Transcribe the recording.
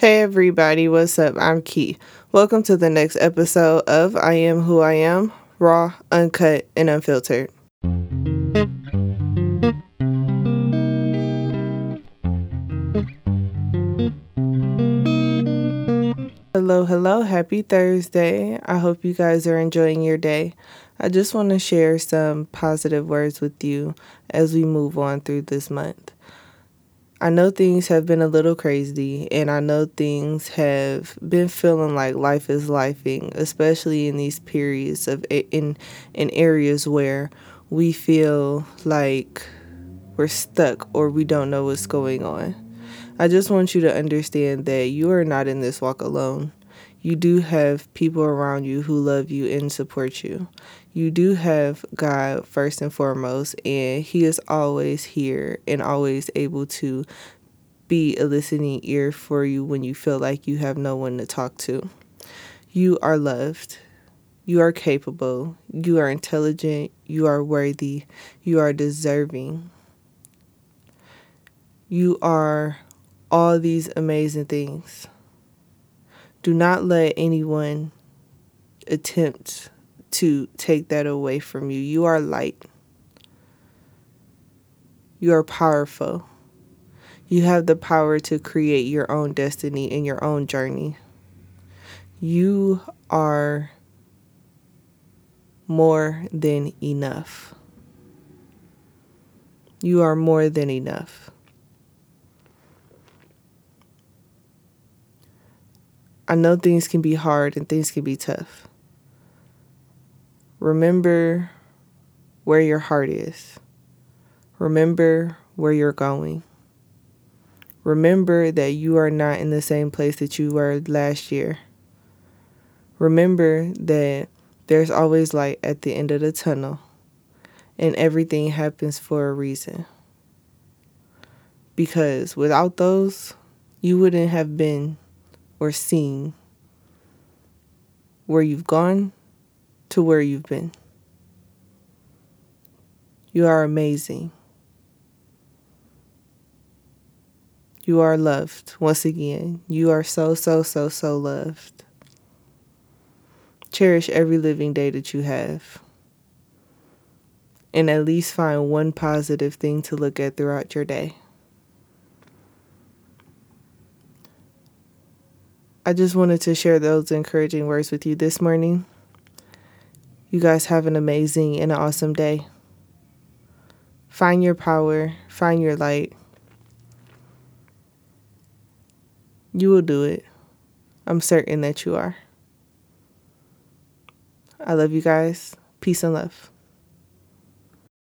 Hey everybody, what's up? I'm Key. Welcome to the next episode of I Am Who I Am, raw, uncut, and unfiltered. Hello, hello, happy Thursday. I hope you guys are enjoying your day. I just want to share some positive words with you as we move on through this month. I know things have been a little crazy, and I know things have been feeling like life is lifing, especially in these periods of in in areas where we feel like we're stuck or we don't know what's going on. I just want you to understand that you are not in this walk alone. You do have people around you who love you and support you you do have God first and foremost, and He is always here and always able to be a listening ear for you when you feel like you have no one to talk to. You are loved. You are capable. You are intelligent. You are worthy. You are deserving. You are all these amazing things. Do not let anyone attempt to take that away from you. You are light. You are powerful. You have the power to create your own destiny and your own journey. You are more than enough. You are more than enough. I know things can be hard and things can be tough. Remember where your heart is. Remember where you're going. Remember that you are not in the same place that you were last year. Remember that there's always light at the end of the tunnel and everything happens for a reason. Because without those, you wouldn't have been or seen where you've gone to where you've been. You are amazing. You are loved. Once again, you are so, so, so, so loved. Cherish every living day that you have. And at least find one positive thing to look at throughout your day. I just wanted to share those encouraging words with you this morning. You guys have an amazing and an awesome day. Find your power, find your light. You will do it. I'm certain that you are. I love you guys. Peace and love.